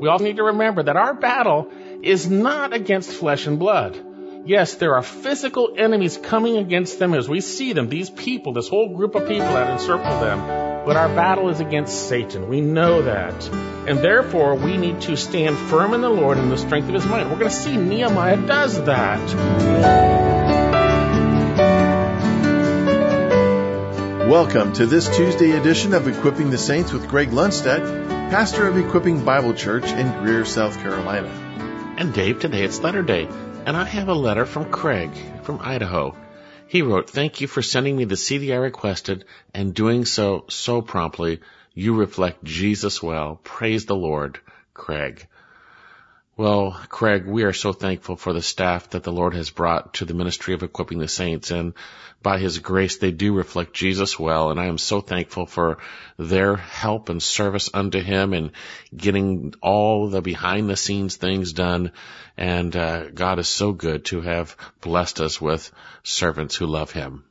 We all need to remember that our battle is not against flesh and blood. Yes, there are physical enemies coming against them as we see them, these people, this whole group of people that encircle them. But our battle is against Satan. We know that. And therefore, we need to stand firm in the Lord and the strength of his might. We're going to see Nehemiah does that. Welcome to this Tuesday edition of Equipping the Saints with Greg Lundstedt, pastor of Equipping Bible Church in Greer, South Carolina. And Dave, today it's letter day. And I have a letter from Craig from Idaho. He wrote, Thank you for sending me the CD I requested and doing so so promptly. You reflect Jesus well. Praise the Lord, Craig. Well, Craig, we are so thankful for the staff that the Lord has brought to the ministry of equipping the saints. And by His grace, they do reflect Jesus well. And I am so thankful for their help and service unto Him and getting all the behind the scenes things done. And uh, God is so good to have blessed us with servants who love Him.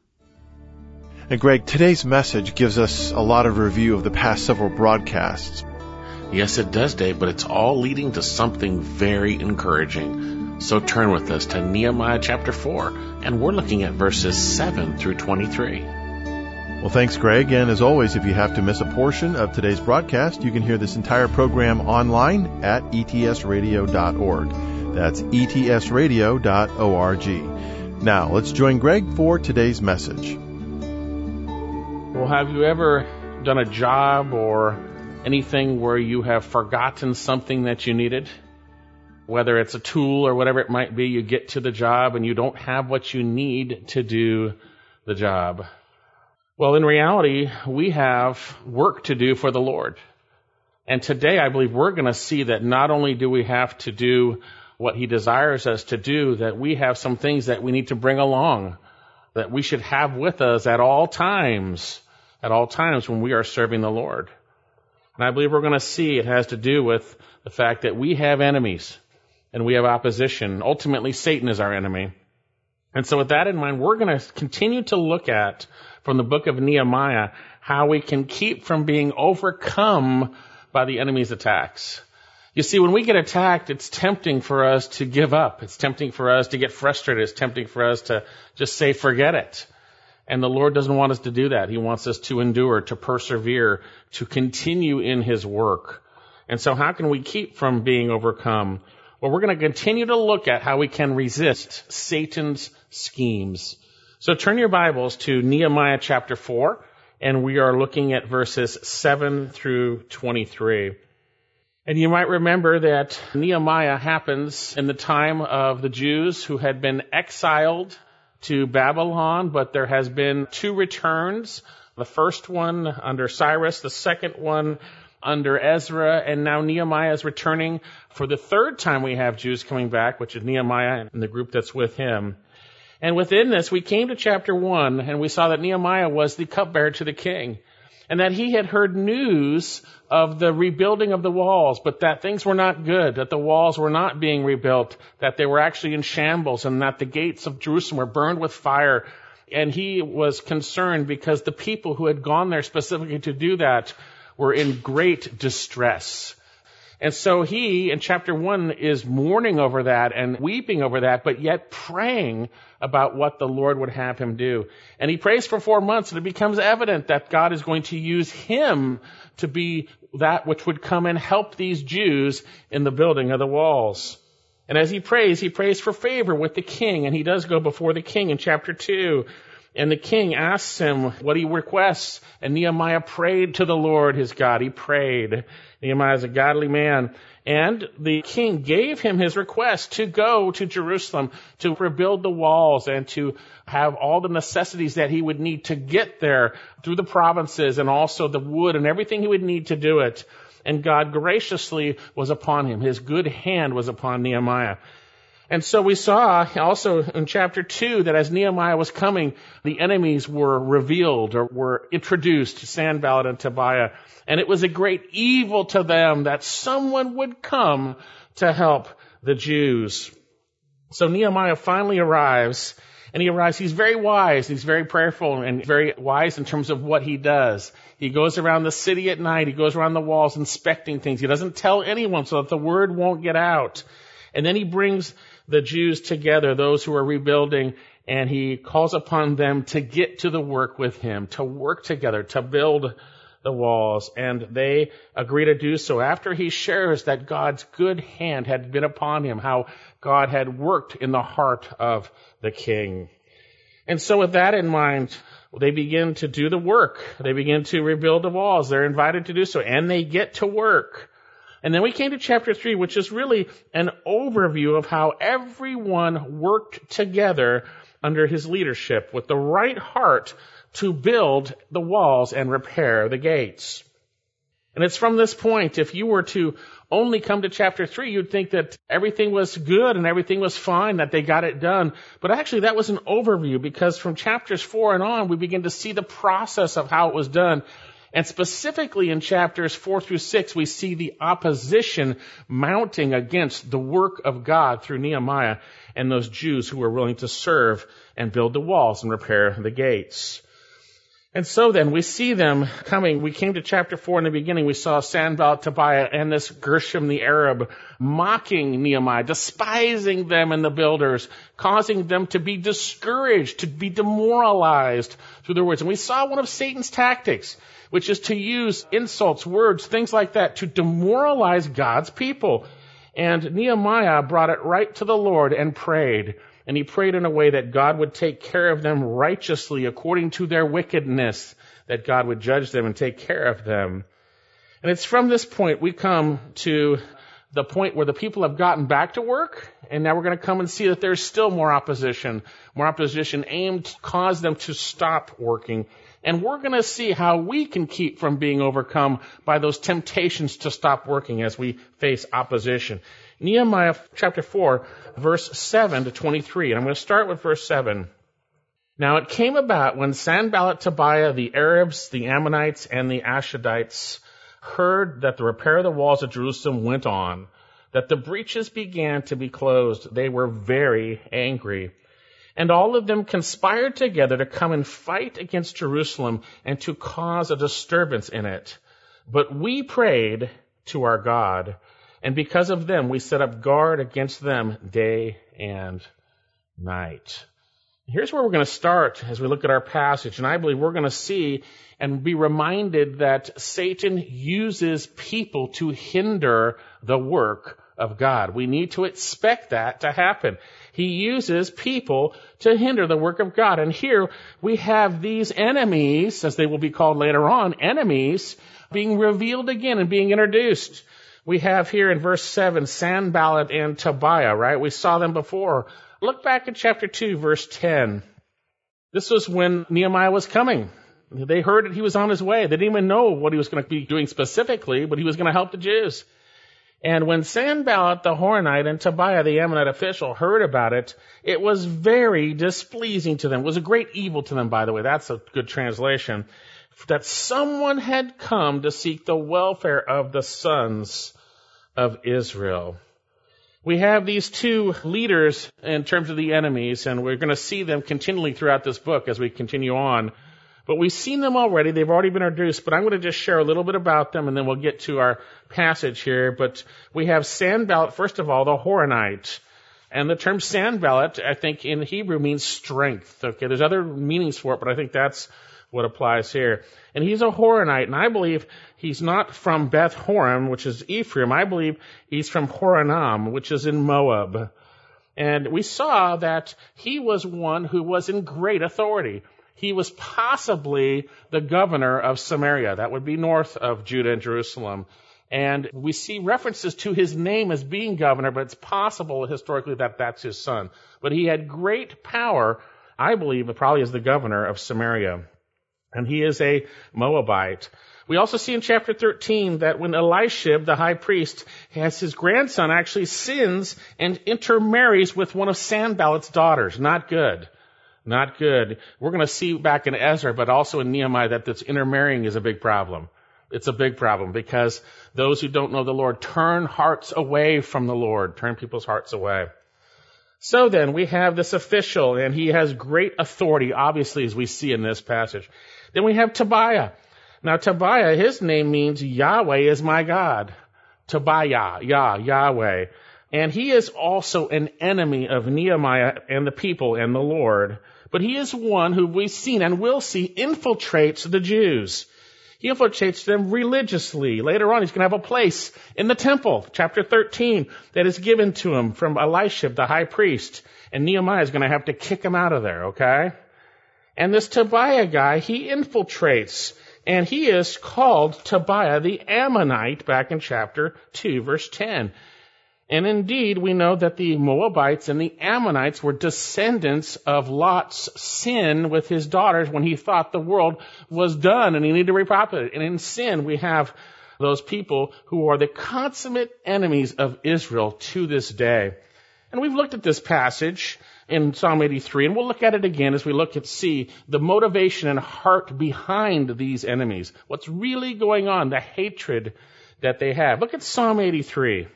And Greg, today's message gives us a lot of review of the past several broadcasts. Yes, it does, Dave, but it's all leading to something very encouraging. So turn with us to Nehemiah chapter 4, and we're looking at verses 7 through 23. Well, thanks, Greg. And as always, if you have to miss a portion of today's broadcast, you can hear this entire program online at etsradio.org. That's etsradio.org. Now, let's join Greg for today's message. Well, have you ever done a job or anything where you have forgotten something that you needed? Whether it's a tool or whatever it might be, you get to the job and you don't have what you need to do the job. Well, in reality, we have work to do for the Lord. And today I believe we're going to see that not only do we have to do what He desires us to do, that we have some things that we need to bring along, that we should have with us at all times, at all times when we are serving the Lord. And I believe we're going to see it has to do with the fact that we have enemies and we have opposition. Ultimately, Satan is our enemy. And so with that in mind, we're going to continue to look at from the book of Nehemiah how we can keep from being overcome by the enemy's attacks. You see, when we get attacked, it's tempting for us to give up. It's tempting for us to get frustrated. It's tempting for us to just say, forget it. And the Lord doesn't want us to do that. He wants us to endure, to persevere, to continue in His work. And so how can we keep from being overcome? Well, we're going to continue to look at how we can resist Satan's schemes. So turn your Bibles to Nehemiah chapter 4, and we are looking at verses 7 through 23. And you might remember that Nehemiah happens in the time of the Jews who had been exiled to Babylon, but there has been two returns. The first one under Cyrus, the second one under Ezra, and now Nehemiah is returning for the third time we have Jews coming back, which is Nehemiah and the group that's with him. And within this, we came to chapter one and we saw that Nehemiah was the cupbearer to the king and that he had heard news of the rebuilding of the walls, but that things were not good, that the walls were not being rebuilt, that they were actually in shambles, and that the gates of Jerusalem were burned with fire. And he was concerned because the people who had gone there specifically to do that were in great distress. And so he, in chapter one, is mourning over that and weeping over that, but yet praying about what the Lord would have him do. And he prays for four months and it becomes evident that God is going to use him to be that which would come and help these Jews in the building of the walls. And as he prays, he prays for favor with the king and he does go before the king in chapter two. And the king asks him what he requests. And Nehemiah prayed to the Lord his God. He prayed. Nehemiah is a godly man. And the king gave him his request to go to Jerusalem to rebuild the walls and to have all the necessities that he would need to get there through the provinces and also the wood and everything he would need to do it. And God graciously was upon him. His good hand was upon Nehemiah. And so we saw also in chapter 2 that as Nehemiah was coming, the enemies were revealed or were introduced, to Sanballat and Tobiah. And it was a great evil to them that someone would come to help the Jews. So Nehemiah finally arrives And he arrives, he's very wise, he's very prayerful and very wise in terms of what he does. He goes around the city at night, he goes around the walls inspecting things. He doesn't tell anyone so that the word won't get out. And then he brings the Jews together, those who are rebuilding, and he calls upon them to get to the work with him, to work together, to build the walls, and they agree to do so after he shares that God's good hand had been upon him, how God had worked in the heart of the king. And so with that in mind, they begin to do the work. They begin to rebuild the walls. They're invited to do so, and they get to work. And then we came to chapter 3, which is really an overview of how everyone worked together under his leadership with the right heart to build the walls and repair the gates. And it's from this point, if you were to only come to chapter 3, you'd think that everything was good and everything was fine, that they got it done. But actually, that was an overview because from chapters 4 and on, we begin to see the process of how it was done. And specifically in chapters 4 through 6, we see the opposition mounting against the work of God through Nehemiah and those Jews who were willing to serve and build the walls and repair the gates. And so then we see them coming. We came to chapter four in the beginning. We saw Sanballat, Tobiah, and this Geshem the Arab mocking Nehemiah, despising them and the builders, causing them to be discouraged, to be demoralized through their words. And we saw one of Satan's tactics, which is to use insults, words, things like that to demoralize God's people. And Nehemiah brought it right to the Lord and prayed. And he prayed in a way that God would take care of them righteously according to their wickedness, that God would judge them and take care of them. And it's from this point we come to the point where the people have gotten back to work, and now we're going to come and see that there's still more opposition, more opposition aimed to cause them to stop working. And we're going to see how we can keep from being overcome by those temptations to stop working as we face opposition. Nehemiah chapter 4, verse 7 to 23. And I'm going to start with verse 7. Now it came about when Sanballat, Tobiah, the Arabs, the Ammonites, and the Ashdodites heard that the repair of the walls of Jerusalem went on, that the breaches began to be closed, they were very angry. And all of them conspired together to come and fight against Jerusalem and to cause a disturbance in it. But we prayed to our God and because of them, we set up guard against them day and night. Here's where we're going to start as we look at our passage. And I believe we're going to see and be reminded that Satan uses people to hinder the work of God. We need to expect that to happen. He uses people to hinder the work of God. And here we have these enemies, as they will be called later on, enemies being revealed again and being introduced we have here in verse 7 Sanballat and Tobiah, right? We saw them before. Look back at chapter 2, verse 10. This was when Nehemiah was coming. They heard that he was on his way. They didn't even know what he was going to be doing specifically, but he was going to help the Jews. And when Sanballat the Horonite and Tobiah the Ammonite official heard about it, it was very displeasing to them. It was a great evil to them, by the way. That's a good translation. That someone had come to seek the welfare of the sons of Israel. We have these two leaders in terms of the enemies, and we're going to see them continually throughout this book as we continue on. But we've seen them already. They've already been introduced, but I'm going to just share a little bit about them and then we'll get to our passage here. But we have Sanballat, first of all, the Horonite. And the term Sanballat, I think in Hebrew means strength. Okay, there's other meanings for it, but I think that's what applies here. And he's a Horonite, and I believe he's not from Beth Horon, which is Ephraim. I believe he's from Horonaim, which is in Moab. And we saw that he was one who was in great authority. He was possibly the governor of Samaria. That would be north of Judah and Jerusalem. And we see references to his name as being governor, but it's possible historically that that's his son. But he had great power, I believe, probably as the governor of Samaria and he is a Moabite. We also see in chapter 13 that when Eliashib, the high priest, has his grandson actually sins and intermarries with one of Sanballat's daughters. Not good. Not good. We're going to see back in Ezra, but also in Nehemiah, that this intermarrying is a big problem. It's a big problem because those who don't know the Lord turn hearts away from the Lord, turn people's hearts away. So then we have this official and he has great authority, obviously, as we see in this passage. Then we have Tobiah. Now Tobiah, his name means Yahweh is my God. Tobiah, Yah, Yahweh. And he is also an enemy of Nehemiah and the people and the Lord. But he is one who we've seen and will see infiltrates the Jews. He infiltrates them religiously. Later on, he's going to have a place in the temple, chapter 13, that is given to him from Elisha, the high priest. And Nehemiah is going to have to kick him out of there, okay? And this Tobiah guy, he infiltrates. And he is called Tobiah the Ammonite back in chapter 2, verse 10. And indeed, we know that the Moabites and the Ammonites were descendants of Lot's sin with his daughters when he thought the world was done and he needed to repopulate. And in sin, we have those people who are the consummate enemies of Israel to this day. And we've looked at this passage in Psalm 83, and we'll look at it again as we look at see the motivation and heart behind these enemies. What's really going on, the hatred that they have. Look at Psalm 83.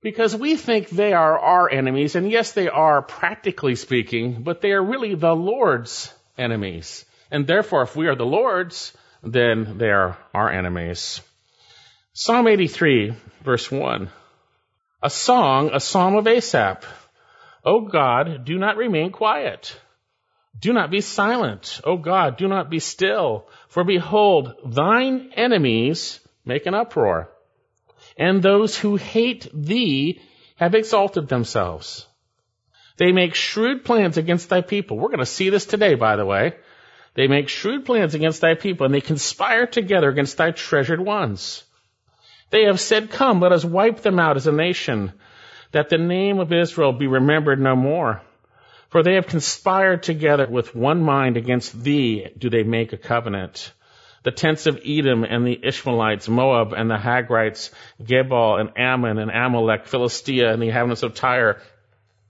Because we think they are our enemies, and yes, they are practically speaking, but they are really the Lord's enemies. And therefore, if we are the Lord's, then they are our enemies. Psalm 83, verse 1. A song, a psalm of Asaph. O God, do not remain quiet. Do not be silent. O God, do not be still. For behold, thine enemies make an uproar and those who hate thee have exalted themselves. They make shrewd plans against thy people. We're going to see this today, by the way. They make shrewd plans against thy people, and they conspire together against thy treasured ones. They have said, Come, let us wipe them out as a nation, that the name of Israel be remembered no more. For they have conspired together with one mind against thee, do they make a covenant the tents of Edom and the Ishmaelites, Moab and the Hagrites, Gebal and Ammon and Amalek, Philistia and the inhabitants of Tyre.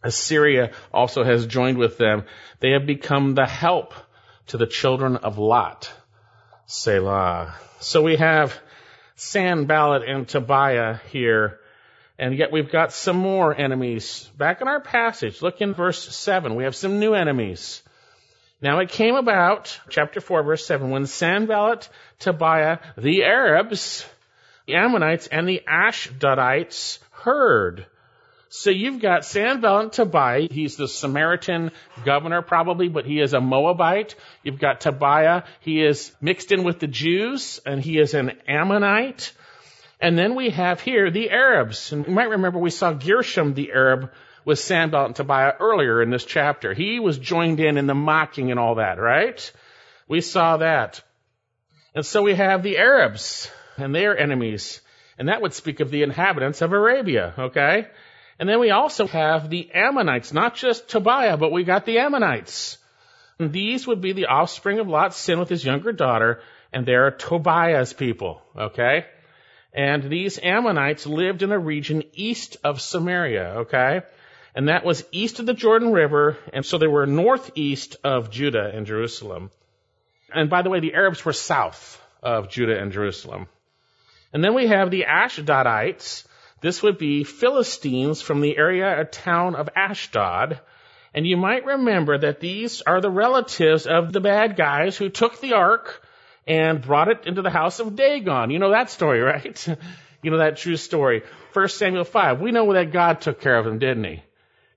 Assyria also has joined with them. They have become the help to the children of Lot. Selah. So we have Sanballat and Tobiah here, and yet we've got some more enemies. Back in our passage, look in verse 7, we have some new enemies. Now it came about, chapter 4, verse 7, when Sanballat, Tobiah, the Arabs, the Ammonites, and the Ashdodites heard. So you've got Sanballat Tobiah. He's the Samaritan governor probably, but he is a Moabite. You've got Tobiah. He is mixed in with the Jews, and he is an Ammonite. And then we have here the Arabs. And you might remember we saw Geshem the Arab with Sanballat and Tobiah earlier in this chapter. He was joined in in the mocking and all that, right? We saw that. And so we have the Arabs and their enemies. And that would speak of the inhabitants of Arabia, okay? And then we also have the Ammonites, not just Tobiah, but we got the Ammonites. And these would be the offspring of Lot's sin with his younger daughter, and they're Tobiah's people, okay? And these Ammonites lived in a region east of Samaria, okay? And that was east of the Jordan River, and so they were northeast of Judah and Jerusalem. And by the way, the Arabs were south of Judah and Jerusalem. And then we have the Ashdodites. This would be Philistines from the area or town of Ashdod. And you might remember that these are the relatives of the bad guys who took the ark and brought it into the house of Dagon. You know that story, right? you know that true story. 1 Samuel 5. We know that God took care of them, didn't he?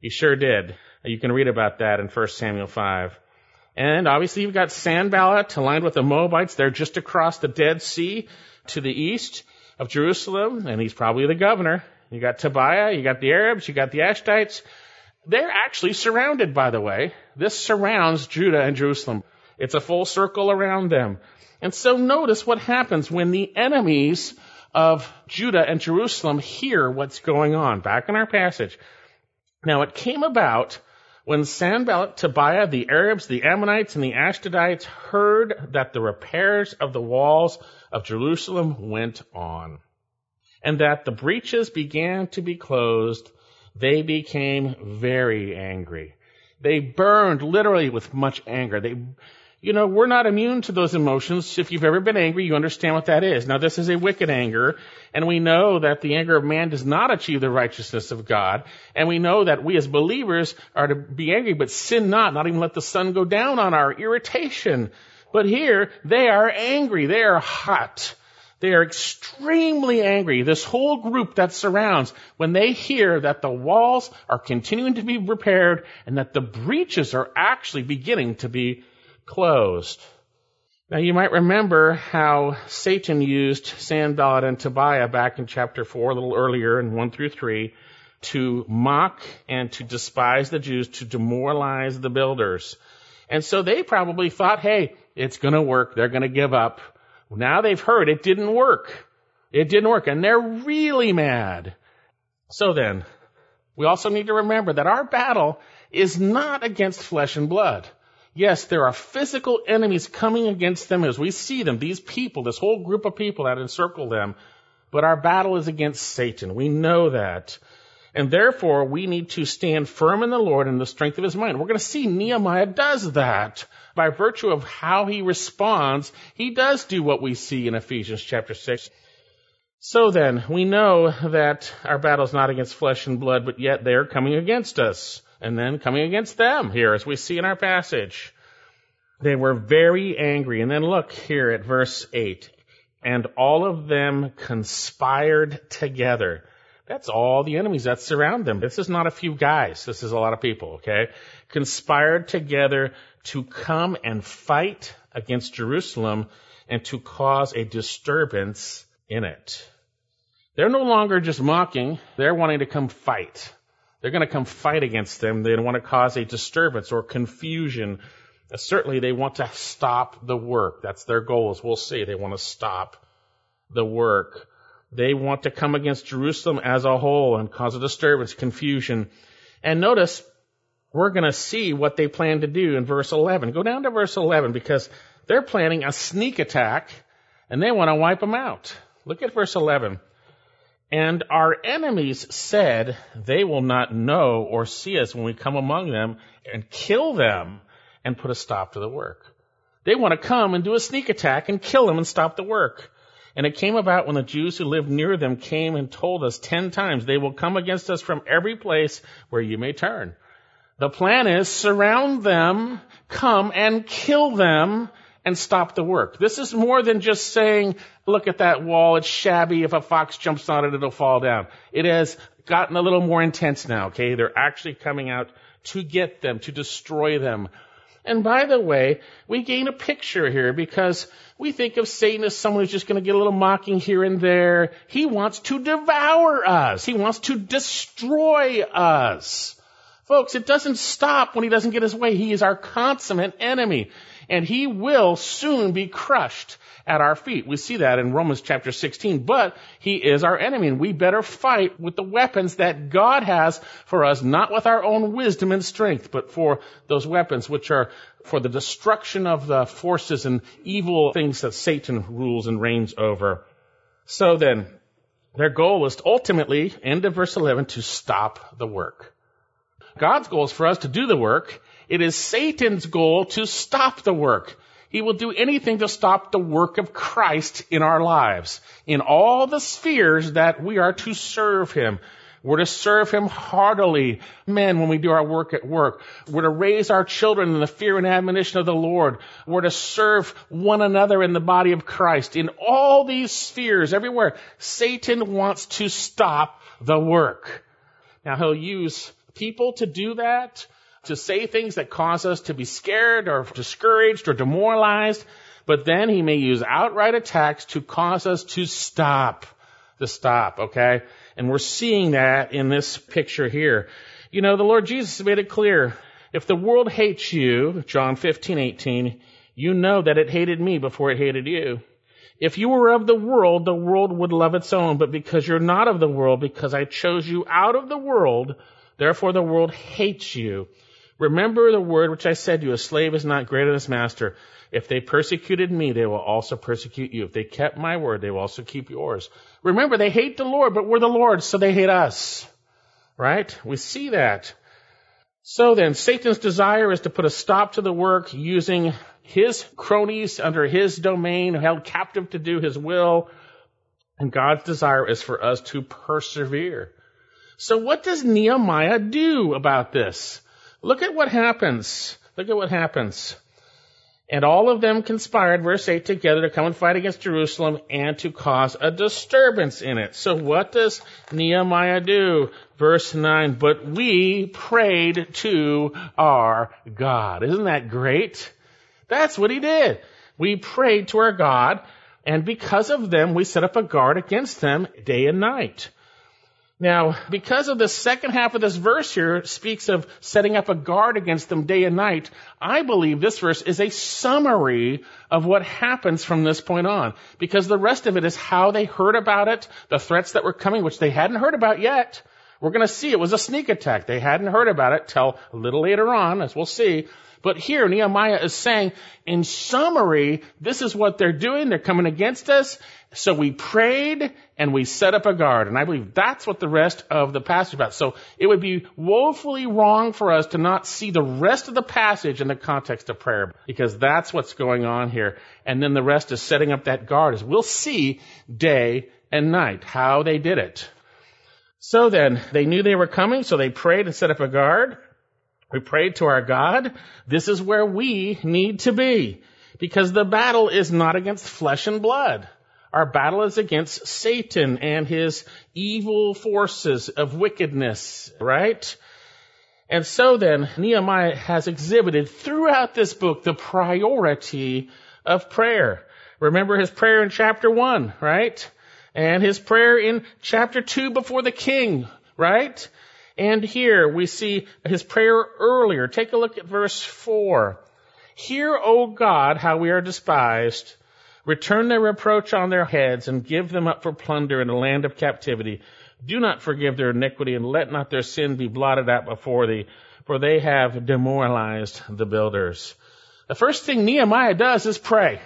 He sure did. You can read about that in 1 Samuel 5. And obviously you've got Sanballat aligned with the Moabites. They're just across the Dead Sea to the east of Jerusalem, and he's probably the governor. You got Tobiah, you got the Arabs, you got the Ashdodites. They're actually surrounded, by the way. This surrounds Judah and Jerusalem. It's a full circle around them. And so notice what happens when the enemies of Judah and Jerusalem hear what's going on. Back in our passage. Now it came about when Sanballat, Tobiah, the Arabs, the Ammonites, and the Ashdodites heard that the repairs of the walls of Jerusalem went on, and that the breaches began to be closed, they became very angry. They burned literally with much anger. They, You know, we're not immune to those emotions. If you've ever been angry, you understand what that is. Now, this is a wicked anger, and we know that the anger of man does not achieve the righteousness of God. And we know that we as believers are to be angry, but sin not, not even let the sun go down on our irritation. But here, they are angry. They are hot. They are extremely angry. This whole group that surrounds, when they hear that the walls are continuing to be repaired and that the breaches are actually beginning to be closed. Now you might remember how Satan used Sanballat and Tobiah back in chapter 4, a little earlier in 1 through 3, to mock and to despise the Jews, to demoralize the builders. And so they probably thought, hey, it's gonna work. They're gonna give up. Now they've heard it didn't work. It didn't work and they're really mad. So then, we also need to remember that our battle is not against flesh and blood. Yes, there are physical enemies coming against them as we see them, these people, this whole group of people that encircle them. But our battle is against Satan. We know that. And therefore, we need to stand firm in the Lord and the strength of his mind. We're going to see Nehemiah does that by virtue of how he responds, he does do what we see in Ephesians chapter 6. So then, we know that our battle is not against flesh and blood, but yet they're coming against us, and then coming against them here, as we see in our passage. They were very angry. And then look here at verse 8. And all of them conspired together. That's all the enemies that surround them. This is not a few guys. This is a lot of people, okay? Conspired together to come and fight against Jerusalem and to cause a disturbance in it. They're no longer just mocking. They're wanting to come fight. They're going to come fight against them. They want to cause a disturbance or confusion. Uh, certainly they want to stop the work. That's their goal as we'll see. They want to stop the work. They want to come against Jerusalem as a whole and cause a disturbance, confusion. And notice, we're going to see what they plan to do in verse 11. Go down to verse 11 because they're planning a sneak attack and they want to wipe them out. Look at verse 11. And our enemies said, they will not know or see us when we come among them and kill them and put a stop to the work. They want to come and do a sneak attack and kill them and stop the work. And it came about when the Jews who lived near them came and told us ten times, they will come against us from every place where you may turn. The plan is surround them, come and kill them, and stop the work. This is more than just saying, look at that wall, it's shabby, if a fox jumps on it, it'll fall down. It has gotten a little more intense now, okay? They're actually coming out to get them, to destroy them. And by the way, we gain a picture here because we think of Satan as someone who's just going to get a little mocking here and there. He wants to devour us. He wants to destroy us. Folks, it doesn't stop when he doesn't get his way. He is our consummate enemy. And he will soon be crushed at our feet. We see that in Romans chapter 16. But he is our enemy, and we better fight with the weapons that God has for us, not with our own wisdom and strength, but for those weapons which are for the destruction of the forces and evil things that Satan rules and reigns over. So then, their goal is ultimately, end of verse 11, to stop the work. God's goal is for us to do the work. It is Satan's goal to stop the work. He will do anything to stop the work of Christ in our lives, in all the spheres that we are to serve Him. We're to serve Him heartily. Men, when we do our work at work. We're to raise our children in the fear and admonition of the Lord. We're to serve one another in the body of Christ. In all these spheres, everywhere, Satan wants to stop the work. Now, he'll use people to do that, to say things that cause us to be scared or discouraged or demoralized, but then he may use outright attacks to cause us to stop, to stop, okay? And we're seeing that in this picture here. You know, the Lord Jesus made it clear. If the world hates you, John 15, 18, you know that it hated me before it hated you. If you were of the world, the world would love its own, but because you're not of the world, because I chose you out of the world, Therefore the world hates you. Remember the word which I said to you, a slave is not greater than his master. If they persecuted me, they will also persecute you. If they kept my word, they will also keep yours. Remember, they hate the Lord, but we're the Lord, so they hate us. Right? We see that. So then, Satan's desire is to put a stop to the work using his cronies under his domain, held captive to do his will. And God's desire is for us to persevere. So what does Nehemiah do about this? Look at what happens. Look at what happens. And all of them conspired, verse 8, together to come and fight against Jerusalem and to cause a disturbance in it. So what does Nehemiah do? Verse 9, but we prayed to our God. Isn't that great? That's what he did. We prayed to our God, and because of them, we set up a guard against them day and night. Now, because of the second half of this verse here speaks of setting up a guard against them day and night, I believe this verse is a summary of what happens from this point on. Because the rest of it is how they heard about it, the threats that were coming, which they hadn't heard about yet. We're going to see it was a sneak attack. They hadn't heard about it till a little later on, as we'll see. But here, Nehemiah is saying, in summary, this is what they're doing. They're coming against us. So we prayed and we set up a guard. And I believe that's what the rest of the passage about. So it would be woefully wrong for us to not see the rest of the passage in the context of prayer because that's what's going on here. And then the rest is setting up that guard as we'll see day and night, how they did it. So then, they knew they were coming, so they prayed and set up a guard. We prayed to our God. This is where we need to be. Because the battle is not against flesh and blood. Our battle is against Satan and his evil forces of wickedness, right? And so then, Nehemiah has exhibited throughout this book the priority of prayer. Remember his prayer in chapter one, right? And his prayer in chapter two before the king, right? And here we see his prayer earlier. Take a look at verse 4. Hear, O God, how we are despised. Return their reproach on their heads and give them up for plunder in the land of captivity. Do not forgive their iniquity and let not their sin be blotted out before thee, for they have demoralized the builders. The first thing Nehemiah does is pray.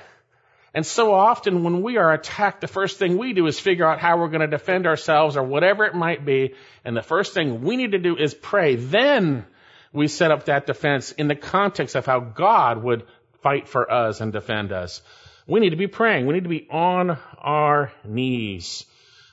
And so often when we are attacked, the first thing we do is figure out how we're going to defend ourselves or whatever it might be. And the first thing we need to do is pray. Then we set up that defense in the context of how God would fight for us and defend us. We need to be praying. We need to be on our knees.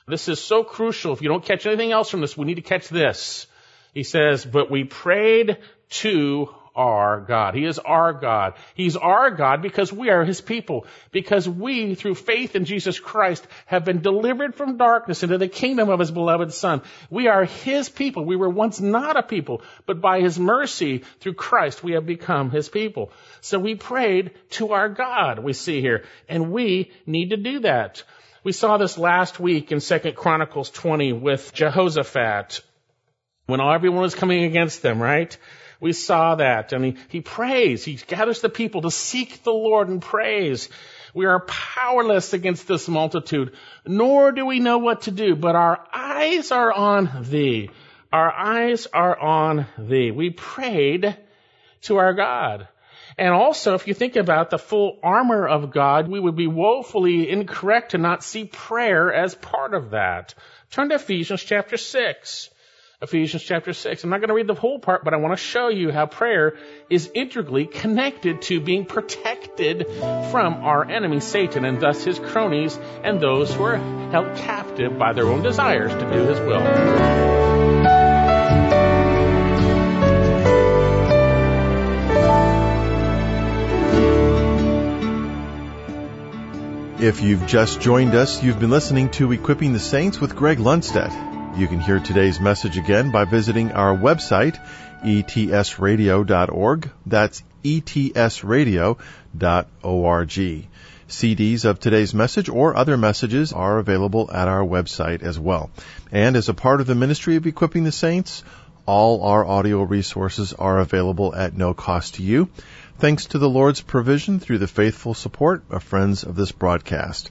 This is so crucial. If you don't catch anything else from this, we need to catch this. He says, but we prayed to our God. He is our God. He's our God because we are His people. Because we, through faith in Jesus Christ, have been delivered from darkness into the kingdom of His beloved Son. We are His people. We were once not a people, but by His mercy, through Christ, we have become His people. So we prayed to our God, we see here. And we need to do that. We saw this last week in 2 Chronicles 20 with Jehoshaphat when everyone was coming against them, right? We saw that. And he, he prays. He gathers the people to seek the Lord and praise. We are powerless against this multitude, nor do we know what to do, but our eyes are on thee. Our eyes are on thee. We prayed to our God. And also, if you think about the full armor of God, we would be woefully incorrect to not see prayer as part of that. Turn to Ephesians chapter 6. Ephesians chapter 6. I'm not going to read the whole part, but I want to show you how prayer is integrally connected to being protected from our enemy Satan and thus his cronies and those who are held captive by their own desires to do his will. If you've just joined us, you've been listening to Equipping the Saints with Greg Lundstedt. You can hear today's message again by visiting our website, etsradio.org. That's etsradio.org. CDs of today's message or other messages are available at our website as well. And as a part of the ministry of equipping the saints, all our audio resources are available at no cost to you, thanks to the Lord's provision through the faithful support of friends of this broadcast.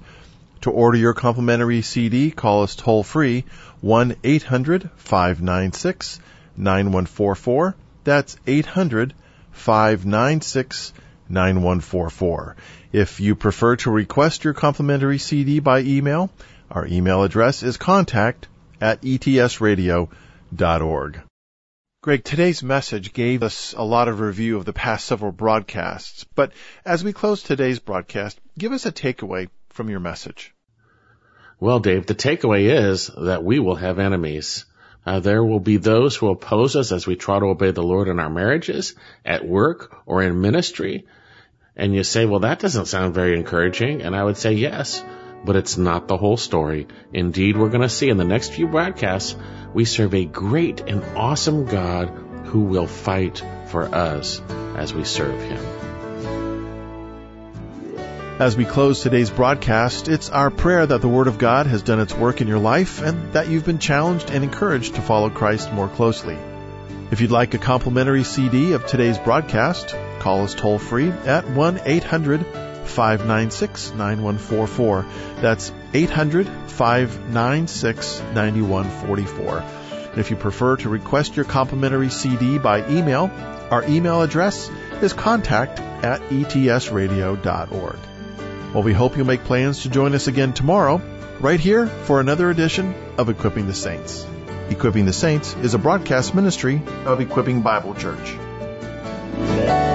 To order your complimentary CD, call us toll free 1 800 596 9144. That's 800 596 9144. If you prefer to request your complimentary CD by email, our email address is contact at etsradio.org. Greg, today's message gave us a lot of review of the past several broadcasts, but as we close today's broadcast, give us a takeaway from your message. Well, Dave, the takeaway is that we will have enemies. Uh, there will be those who oppose us as we try to obey the Lord in our marriages, at work, or in ministry. And you say, well, that doesn't sound very encouraging. And I would say, yes, but it's not the whole story. Indeed, we're going to see in the next few broadcasts, we serve a great and awesome God who will fight for us as we serve Him. As we close today's broadcast, it's our prayer that the Word of God has done its work in your life and that you've been challenged and encouraged to follow Christ more closely. If you'd like a complimentary CD of today's broadcast, call us toll free at 1 800 596 9144. That's 800 596 9144. And if you prefer to request your complimentary CD by email, our email address is contact at etsradio.org. Well, we hope you'll make plans to join us again tomorrow, right here, for another edition of Equipping the Saints. Equipping the Saints is a broadcast ministry of Equipping Bible Church.